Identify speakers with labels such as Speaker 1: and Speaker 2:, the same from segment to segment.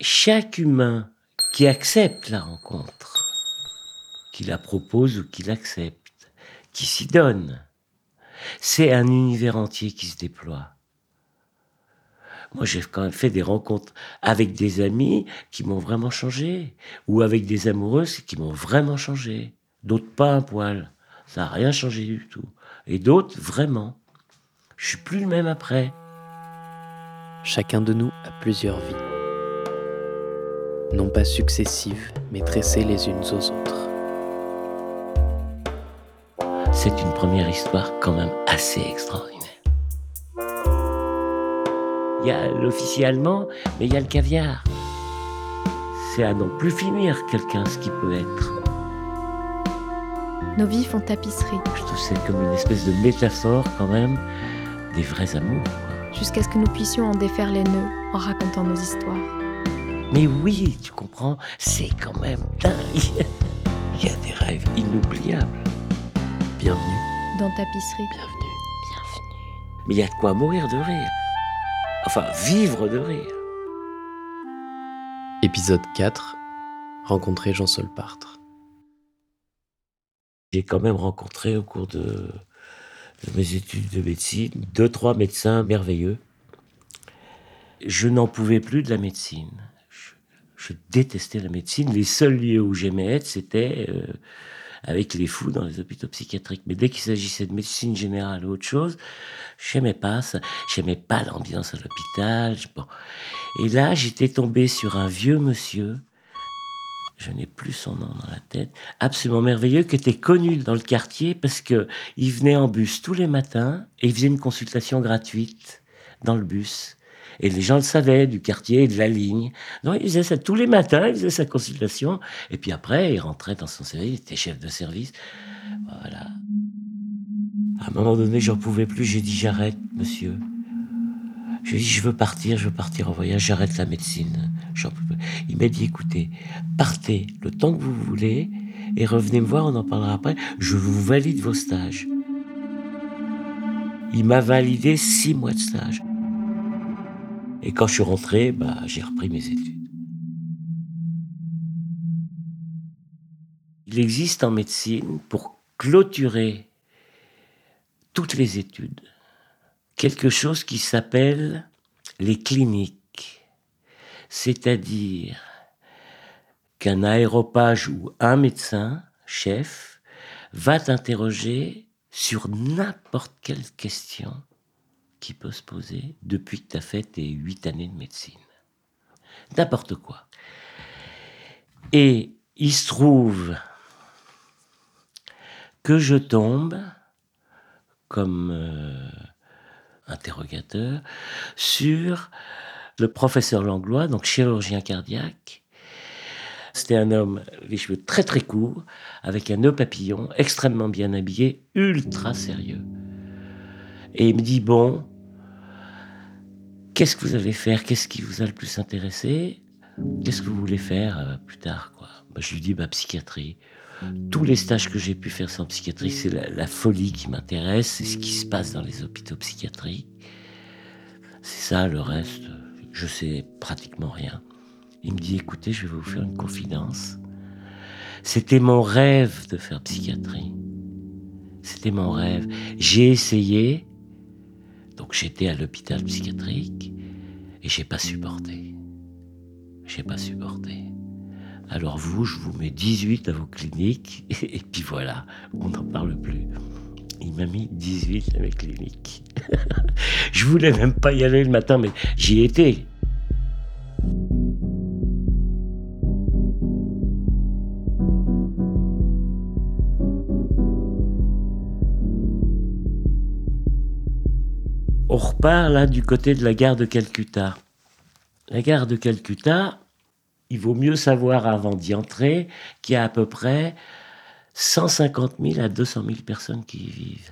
Speaker 1: chaque humain qui accepte la rencontre, qui la propose ou qui l'accepte, qui s'y donne, c'est un univers entier qui se déploie. Moi, j'ai quand même fait des rencontres avec des amis qui m'ont vraiment changé, ou avec des amoureuses qui m'ont vraiment changé. D'autres pas un poil. Ça n'a rien changé du tout. Et d'autres, vraiment. Je suis plus le même après.
Speaker 2: Chacun de nous a plusieurs vies. Non pas successives, mais tressées les unes aux autres.
Speaker 1: C'est une première histoire quand même assez extraordinaire. Il y a l'officier allemand, mais il y a le caviar. C'est à non plus finir quelqu'un ce qui peut être.
Speaker 3: Nos vies font tapisserie.
Speaker 1: Je trouve c'est comme une espèce de métaphore quand même des vrais amours.
Speaker 3: Jusqu'à ce que nous puissions en défaire les nœuds en racontant nos histoires.
Speaker 1: Mais oui, tu comprends, c'est quand même dingue. Il y a des rêves inoubliables.
Speaker 2: Bienvenue.
Speaker 3: Dans tapisserie.
Speaker 2: Bienvenue.
Speaker 3: Bienvenue.
Speaker 1: Mais il y a de quoi mourir de rire. Enfin, vivre de rire.
Speaker 2: Épisode 4. Rencontrer Jean Solpartre.
Speaker 1: J'ai quand même rencontré au cours de, de mes études de médecine deux, trois médecins merveilleux. Je n'en pouvais plus de la médecine. Je, détestais la médecine. Les seuls lieux où j'aimais être, c'était euh, avec les fous dans les hôpitaux psychiatriques. Mais dès qu'il s'agissait de médecine générale ou autre chose, j'aimais pas ça. J'aimais pas l'ambiance à l'hôpital. Bon. Et là, j'étais tombé sur un vieux monsieur. Je n'ai plus son nom dans la tête. Absolument merveilleux, qui était connu dans le quartier parce que il venait en bus tous les matins et il faisait une consultation gratuite dans le bus. Et les gens le savaient du quartier et de la ligne. Donc il faisait ça tous les matins, il faisait sa consultation. Et puis après, il rentrait dans son service, il était chef de service. Voilà. À un moment donné, j'en pouvais plus. J'ai dit j'arrête, monsieur. Je lui ai dit je veux partir, je veux partir en voyage, j'arrête la médecine. Il m'a dit écoutez, partez le temps que vous voulez et revenez me voir, on en parlera après. Je vous valide vos stages. Il m'a validé six mois de stage. Et quand je suis rentré, bah, j'ai repris mes études. Il existe en médecine, pour clôturer toutes les études, quelque chose qui s'appelle les cliniques. C'est-à-dire qu'un aéropage ou un médecin, chef, va t'interroger sur n'importe quelle question qui peut se poser depuis que tu as fait tes huit années de médecine. N'importe quoi. Et il se trouve que je tombe comme euh, interrogateur sur le professeur Langlois, donc chirurgien cardiaque. C'était un homme, les cheveux très très courts, avec un nœud papillon, extrêmement bien habillé, ultra sérieux. Et il me dit, bon, qu'est-ce que vous allez faire? Qu'est-ce qui vous a le plus intéressé? Qu'est-ce que vous voulez faire euh, plus tard quoi? Bah, Je lui dis, bah, psychiatrie. Tous les stages que j'ai pu faire sans psychiatrie, c'est la, la folie qui m'intéresse, c'est ce qui se passe dans les hôpitaux psychiatriques. C'est ça, le reste, je sais pratiquement rien. Il me dit, écoutez, je vais vous faire une confidence. C'était mon rêve de faire psychiatrie. C'était mon rêve. J'ai essayé, donc j'étais à l'hôpital psychiatrique, et j'ai pas supporté. J'ai pas supporté. Alors vous, je vous mets 18 à vos cliniques, et puis voilà, on n'en parle plus. Il m'a mis 18 à mes cliniques. je voulais même pas y aller le matin, mais j'y étais. On repart là du côté de la gare de Calcutta. La gare de Calcutta, il vaut mieux savoir avant d'y entrer qu'il y a à peu près 150 000 à 200 000 personnes qui y vivent.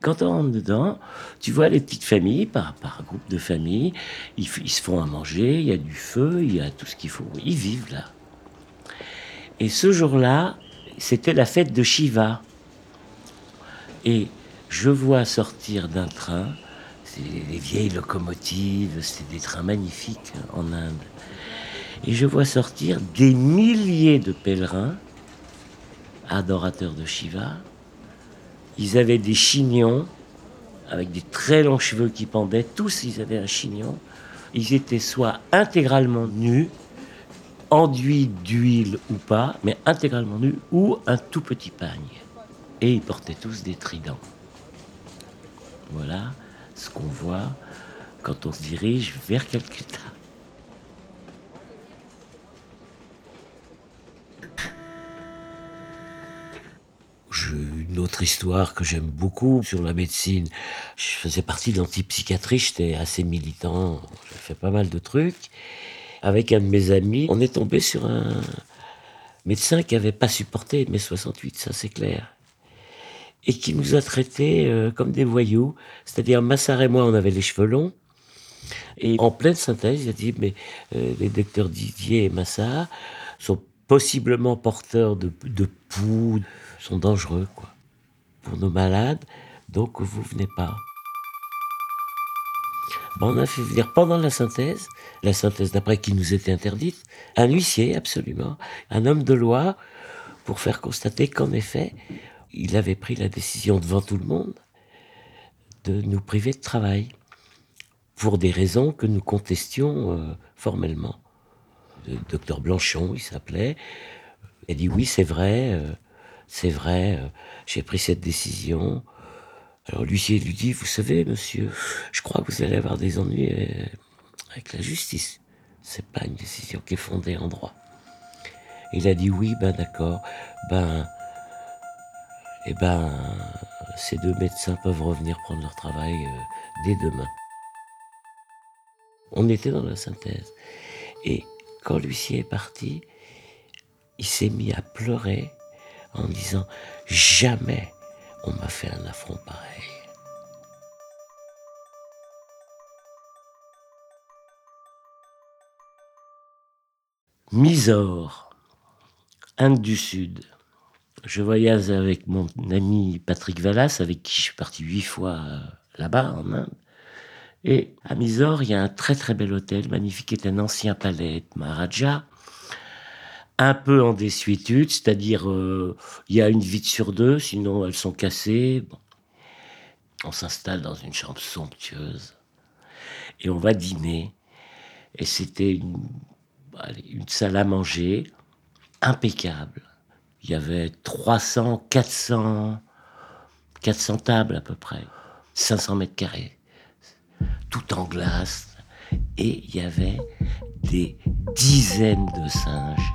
Speaker 1: Quand on rentre dedans, tu vois les petites familles, par, par groupe de familles, ils, ils se font à manger, il y a du feu, il y a tout ce qu'il faut. Ils vivent là. Et ce jour-là, c'était la fête de Shiva. Et je vois sortir d'un train, c'est les vieilles locomotives, c'est des trains magnifiques en Inde. Et je vois sortir des milliers de pèlerins, adorateurs de Shiva. Ils avaient des chignons avec des très longs cheveux qui pendaient. Tous, ils avaient un chignon. Ils étaient soit intégralement nus, enduits d'huile ou pas, mais intégralement nus, ou un tout petit pagne. Et ils portaient tous des tridents. Voilà ce qu'on voit quand on se dirige vers Calcutta. une autre histoire que j'aime beaucoup sur la médecine. Je faisais partie de l'antipsychiatrie, j'étais assez militant, j'ai fait pas mal de trucs. Avec un de mes amis, on est tombé sur un médecin qui n'avait pas supporté mai 68, ça c'est clair. Et qui nous a traités euh, comme des voyous. C'est-à-dire, Massard et moi, on avait les cheveux longs. Et en pleine synthèse, il a dit, mais euh, les docteurs Didier et Massard sont possiblement porteurs de, de poux, sont dangereux, quoi, pour nos malades, donc vous venez pas. Bon, on a fait venir pendant la synthèse, la synthèse d'après qui nous était interdite, un huissier, absolument, un homme de loi, pour faire constater qu'en effet, il avait pris la décision devant tout le monde de nous priver de travail, pour des raisons que nous contestions euh, formellement. Le docteur Blanchon, il s'appelait, a dit oui, c'est vrai, euh, c'est vrai, euh, j'ai pris cette décision. Alors l'huissier lui dit, vous savez, monsieur, je crois que vous allez avoir des ennuis euh, avec la justice. C'est pas une décision qui est fondée en droit. Il a dit oui, ben d'accord, ben, eh ben, ces deux médecins peuvent revenir prendre leur travail euh, dès demain. On était dans la synthèse. Et quand l'huissier est parti, il s'est mis à pleurer en disant jamais on m'a fait un affront pareil. Mysore, Inde du Sud. Je voyage avec mon ami Patrick Vallas, avec qui je suis parti huit fois euh, là-bas, en Inde. Et à Mysore, il y a un très très bel hôtel, magnifique, qui est un ancien palais de Maharaja, un peu en désuétude, c'est-à-dire euh, il y a une vitre sur deux, sinon elles sont cassées. On s'installe dans une chambre somptueuse et on va dîner. Et c'était une, une salle à manger impeccable. Il y avait 300, 400, 400 tables à peu près, 500 mètres carrés, tout en glace. Et il y avait des dizaines de singes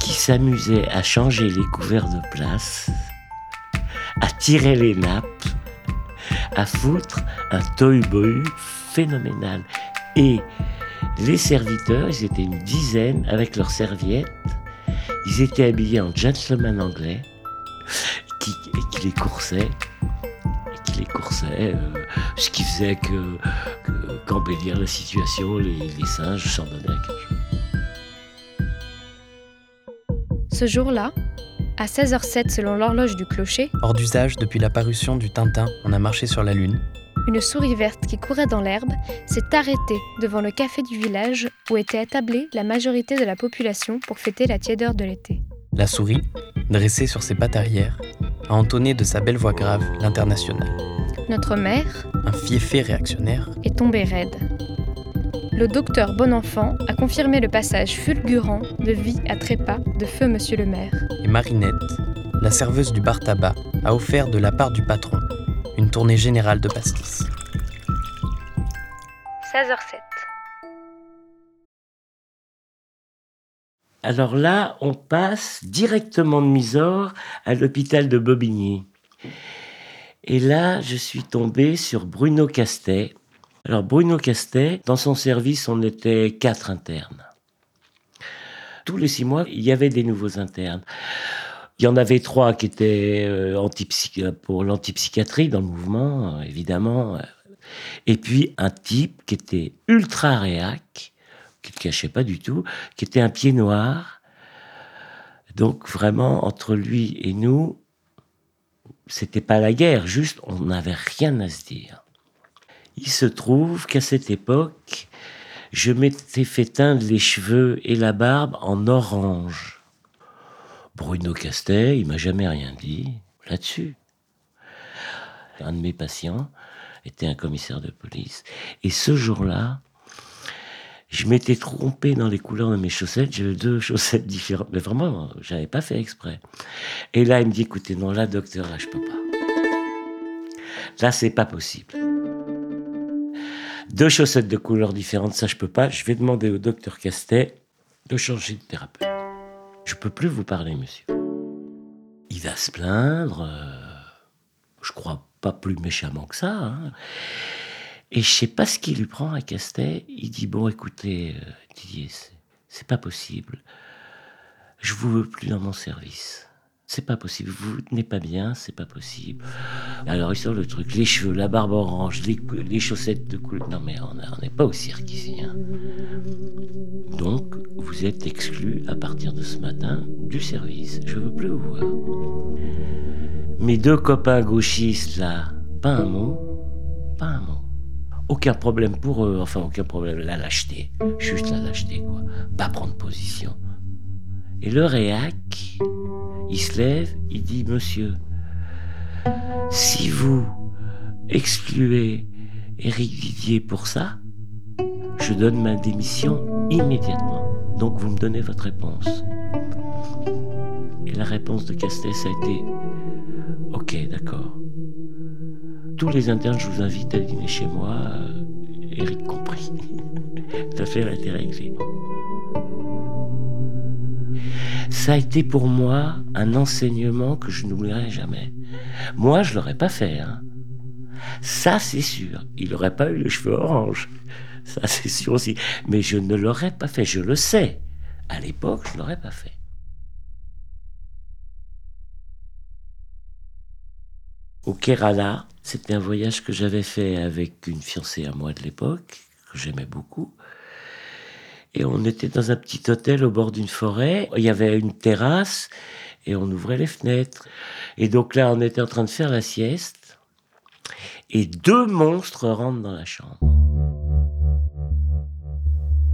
Speaker 1: qui s'amusait à changer les couverts de place, à tirer les nappes, à foutre un toy-boy phénoménal. Et les serviteurs, ils étaient une dizaine avec leurs serviettes. Ils étaient habillés en gentleman anglais qui, et qui les coursaient. Et qui les coursaient, euh, ce qui faisait que, qu'embellir la situation, les, les singes s'en donnaient à quelque chose.
Speaker 3: Ce jour-là, à 16h07 selon l'horloge du clocher,
Speaker 2: hors d'usage depuis la parution du Tintin On a marché sur la Lune,
Speaker 3: une souris verte qui courait dans l'herbe s'est arrêtée devant le café du village où était attablée la majorité de la population pour fêter la tiédeur de l'été.
Speaker 2: La souris, dressée sur ses pattes arrière, a entonné de sa belle voix grave l'international.
Speaker 3: Notre mère,
Speaker 2: un fiefé réactionnaire,
Speaker 3: est tombée raide le docteur Bonenfant a confirmé le passage fulgurant de vie à trépas de feu monsieur le maire.
Speaker 2: Et Marinette, la serveuse du bar tabac, a offert de la part du patron une tournée générale de pastis.
Speaker 3: 16h07.
Speaker 1: Alors là, on passe directement de Mysore à l'hôpital de Bobigny. Et là, je suis tombé sur Bruno Castet, alors Bruno Castet, dans son service, on était quatre internes. Tous les six mois, il y avait des nouveaux internes. Il y en avait trois qui étaient euh, pour l'antipsychiatrie dans le mouvement, euh, évidemment. Et puis un type qui était ultra réac, qui ne cachait pas du tout, qui était un pied noir. Donc vraiment, entre lui et nous, c'était pas la guerre, juste on n'avait rien à se dire. Il se trouve qu'à cette époque, je m'étais fait teindre les cheveux et la barbe en orange. Bruno Castet, il m'a jamais rien dit là-dessus. Un de mes patients était un commissaire de police. Et ce jour-là, je m'étais trompé dans les couleurs de mes chaussettes. J'avais deux chaussettes différentes. Mais vraiment, j'avais pas fait exprès. Et là, il me dit, écoutez, non, là, docteur, là, je peux pas. Là, c'est pas possible. Deux chaussettes de couleurs différentes, ça, je peux pas. Je vais demander au docteur Castet de changer de thérapeute. Je peux plus vous parler, monsieur. Il va se plaindre. Euh, je crois pas plus méchamment que ça. Hein. Et je sais pas ce qui lui prend à Castet. Il dit bon, écoutez, euh, Didier, c'est pas possible. Je vous veux plus dans mon service. C'est pas possible. Vous n'êtes pas bien, c'est pas possible. Alors il sort le truc, les cheveux, la barbe orange, les, chaussettes de couleur. Non mais on n'est pas au cirque ici. Hein. Donc vous êtes exclu à partir de ce matin du service. Je veux plus vous voir. Mes deux copains gauchistes là, pas un mot, pas un mot. Aucun problème pour eux, enfin aucun problème, la lâcheté, juste la lâcheté quoi, pas prendre position. Et le réac, il se lève, il dit Monsieur, si vous excluez Éric Didier pour ça, je donne ma démission immédiatement. Donc vous me donnez votre réponse. Et la réponse de Castès a été Ok, d'accord. Tous les internes, je vous invite à dîner chez moi, Eric compris. L'affaire a été réglée ça a été pour moi un enseignement que je n'oublierai jamais. Moi, je l'aurais pas fait. Hein. Ça, c'est sûr. Il n'aurait pas eu les cheveux orange. Ça, c'est sûr aussi. Mais je ne l'aurais pas fait. Je le sais. À l'époque, je ne l'aurais pas fait. Au Kerala, c'était un voyage que j'avais fait avec une fiancée à moi de l'époque, que j'aimais beaucoup. Et on était dans un petit hôtel au bord d'une forêt. Il y avait une terrasse et on ouvrait les fenêtres. Et donc là, on était en train de faire la sieste. Et deux monstres rentrent dans la chambre.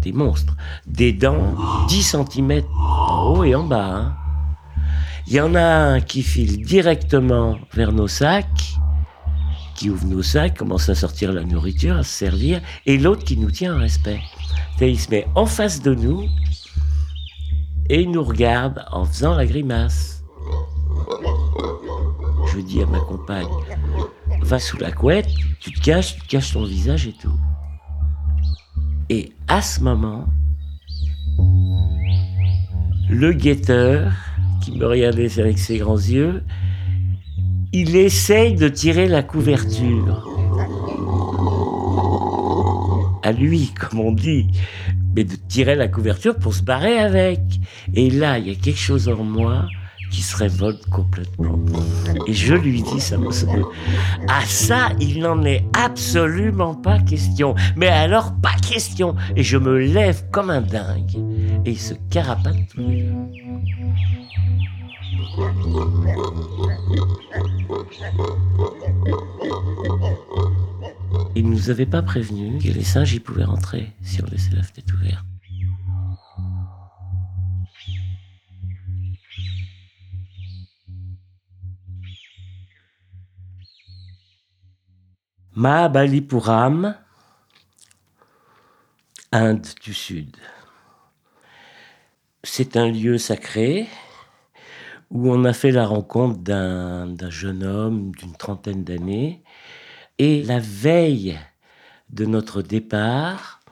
Speaker 1: Des monstres. Des dents 10 cm en haut et en bas. Hein. Il y en a un qui file directement vers nos sacs, qui ouvre nos sacs, commence à sortir la nourriture, à se servir, et l'autre qui nous tient en respect. Il se met en face de nous et il nous regarde en faisant la grimace. Je dis à ma compagne, va sous la couette, tu te caches, tu caches ton visage et tout. Et à ce moment, le guetteur, qui me regardait avec ses grands yeux, il essaye de tirer la couverture à lui, comme on dit, mais de tirer la couverture pour se barrer avec. Et là, il y a quelque chose en moi qui se révolte complètement. Et je lui dis, ça me Ah ça, il n'en est absolument pas question. Mais alors, pas question. Et je me lève comme un dingue. Et il se carapate tous il ne nous avait pas prévenu que les singes y pouvaient rentrer si on laissait la fenêtre ouverte. Mahabalipuram, Inde du Sud. C'est un lieu sacré où on a fait la rencontre d'un jeune homme d'une trentaine d'années et la veille de notre départ,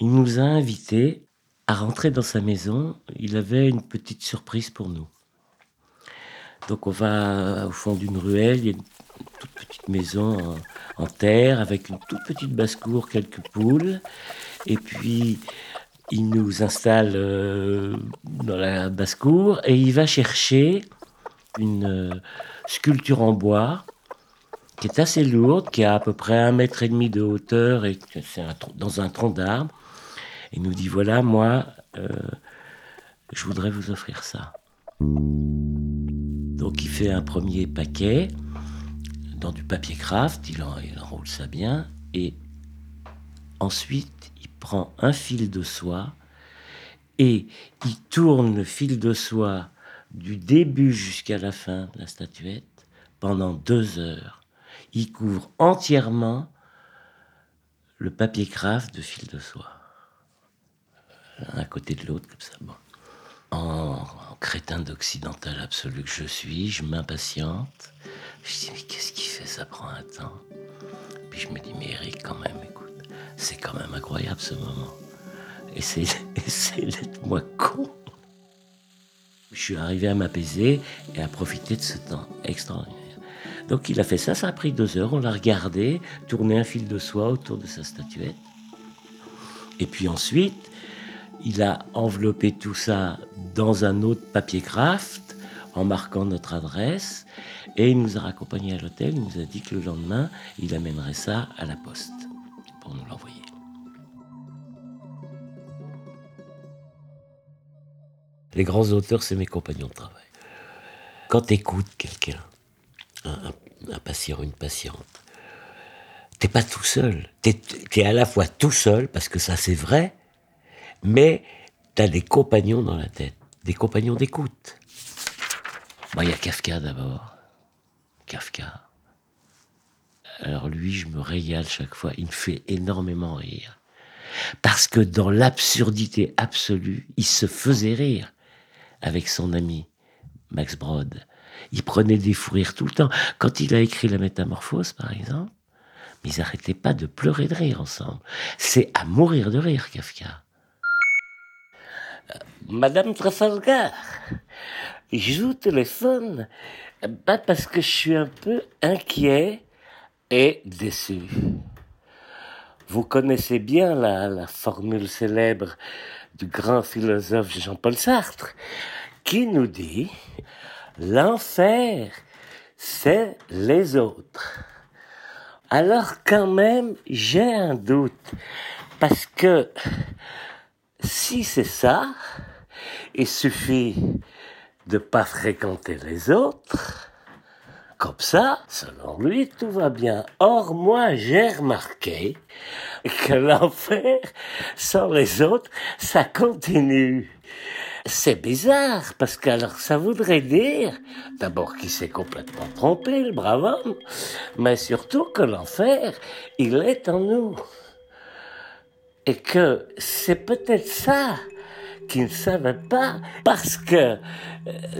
Speaker 1: il nous a invités à rentrer dans sa maison. Il avait une petite surprise pour nous. Donc on va au fond d'une ruelle, toute petite maison en, terre avec une toute petite basse-cour, quelques poules. Et puis il nous installe euh, dans la basse-cour et il va chercher une euh, sculpture en bois qui est assez lourde, qui a à peu près un mètre et demi de hauteur et c'est dans un tronc d'arbre. Il nous dit voilà, moi, euh, je voudrais vous offrir ça. Donc il fait un premier paquet dans du papier craft, il, enroule ça bien et ensuite il prend un fil de soie et il tourne le fil de soie du début jusqu'à la fin de la statuette pendant deux heures. Il couvre entièrement le papier craft de fil de soie. Un à côté de l'autre, comme ça. Bon. En, crétin d'occidental absolu que je suis, je m'impatiente. Je dis, mais qu'est-ce qu'il fait? Ça prend un temps. Puis je me dis, mais Eric, quand même, écoute, c'est quand même incroyable ce moment. Essayez, d'être moins con. Je suis arrivé à m'apaiser et à profiter de ce temps extraordinaire. Donc il a fait ça, ça a pris deux heures, on l'a regardé, tourné un fil de soie autour de sa statuette. Et puis ensuite, il a enveloppé tout ça dans un autre papier craft en marquant notre adresse et il nous a raccompagnés à l'hôtel. Il nous a dit que le lendemain, il amènerait ça à la poste pour nous l'envoyer. Les grands auteurs, c'est mes compagnons de travail. Quand tu quelqu'un, un, patient, une patiente, t'es pas tout seul. Tu es, à la fois tout seul, parce que ça c'est vrai, mais tu as des compagnons dans la tête, des compagnons d'écoute. Moi, il y a Kafka d'abord. Kafka. Alors lui, je me régale chaque fois, il me fait énormément rire. Parce que dans l'absurdité absolue, il se faisait rire avec son ami Max Brod. Il prenait des fous rires tout le temps. Quand il a écrit La Métamorphose, par exemple, mais ils n'arrêtaient pas de pleurer de rire ensemble. C'est à mourir de rire, Kafka. Madame Trafalgar, je vous téléphone pas parce que je suis un peu inquiet et déçu. Vous connaissez bien la, la formule célèbre du grand philosophe Jean-Paul Sartre, qui nous dit l'enfer, c'est les autres. Alors quand même, j'ai un doute, parce que si c'est ça, il suffit de pas fréquenter les autres. Comme ça, selon lui, tout va bien. Or, moi, j'ai remarqué que l'enfer, sans les autres, ça continue. C'est bizarre, parce que alors ça voudrait dire, d'abord qu'il s'est complètement trompé, le brave homme, mais surtout que l'enfer, il est en nous. Et que c'est peut-être ça qu'il ne savait pas, parce que euh,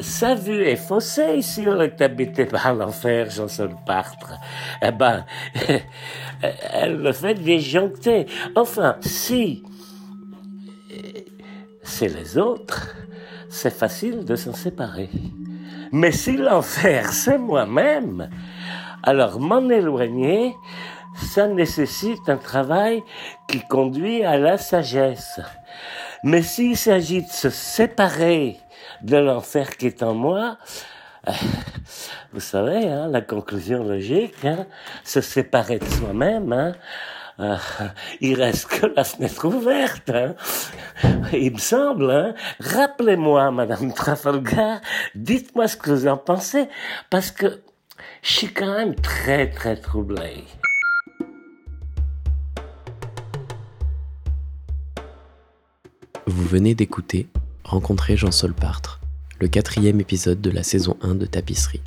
Speaker 1: sa vue est faussée si on est habité par l'enfer, Jean-Sol Partre. Eh ben, elle le fait disjoncter. Enfin, si c'est les autres, c'est facile de s'en séparer. Mais si l'enfer, c'est moi-même, alors m'en éloigner, ça nécessite un travail qui conduit à la sagesse. Mais s'il s'agit de se séparer de l'enfer qui est en moi, vous savez, hein, la conclusion logique, hein, se séparer de soi-même, hein, euh, il reste que la fenêtre ouverte. Hein. Il me semble. Hein. Rappelez-moi, Madame Trafalgar, dites-moi ce que vous en pensez, parce que je suis quand même très très troublé.
Speaker 2: Vous venez d'écouter Rencontrer Jean-Sol Partre, le quatrième épisode de la saison 1 de Tapisserie.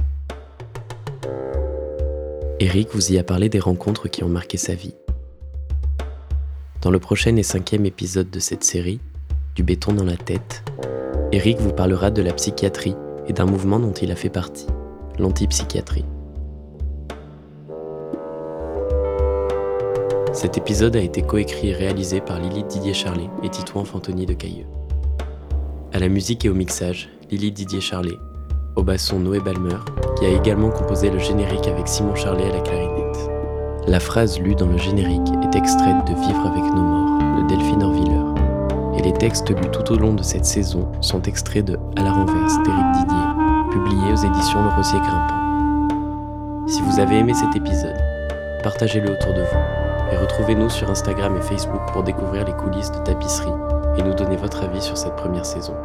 Speaker 2: Eric vous y a parlé des rencontres qui ont marqué sa vie. Dans le prochain et cinquième épisode de cette série, Du béton dans la tête, Eric vous parlera de la psychiatrie et d'un mouvement dont il a fait partie, l'antipsychiatrie. Cet épisode a été coécrit et réalisé par Lily Didier Charlet et Titouan Fantoni de Cailleux. À la musique et au mixage, Lily Didier Charlet, au basson Noé Balmer, qui a également composé le générique avec Simon Charlet à la clarinette. La phrase lue dans le générique est extraite de Vivre avec nos morts de Delphine Orviller. Et les textes lus tout au long de cette saison sont extraits de À la renverse d'Éric Didier, publié aux éditions Le Rosier Grimpant. Si vous avez aimé cet épisode, partagez-le autour de vous et retrouvez-nous sur Instagram et Facebook pour découvrir les coulisses de tapisserie et nous donner votre avis sur cette première saison.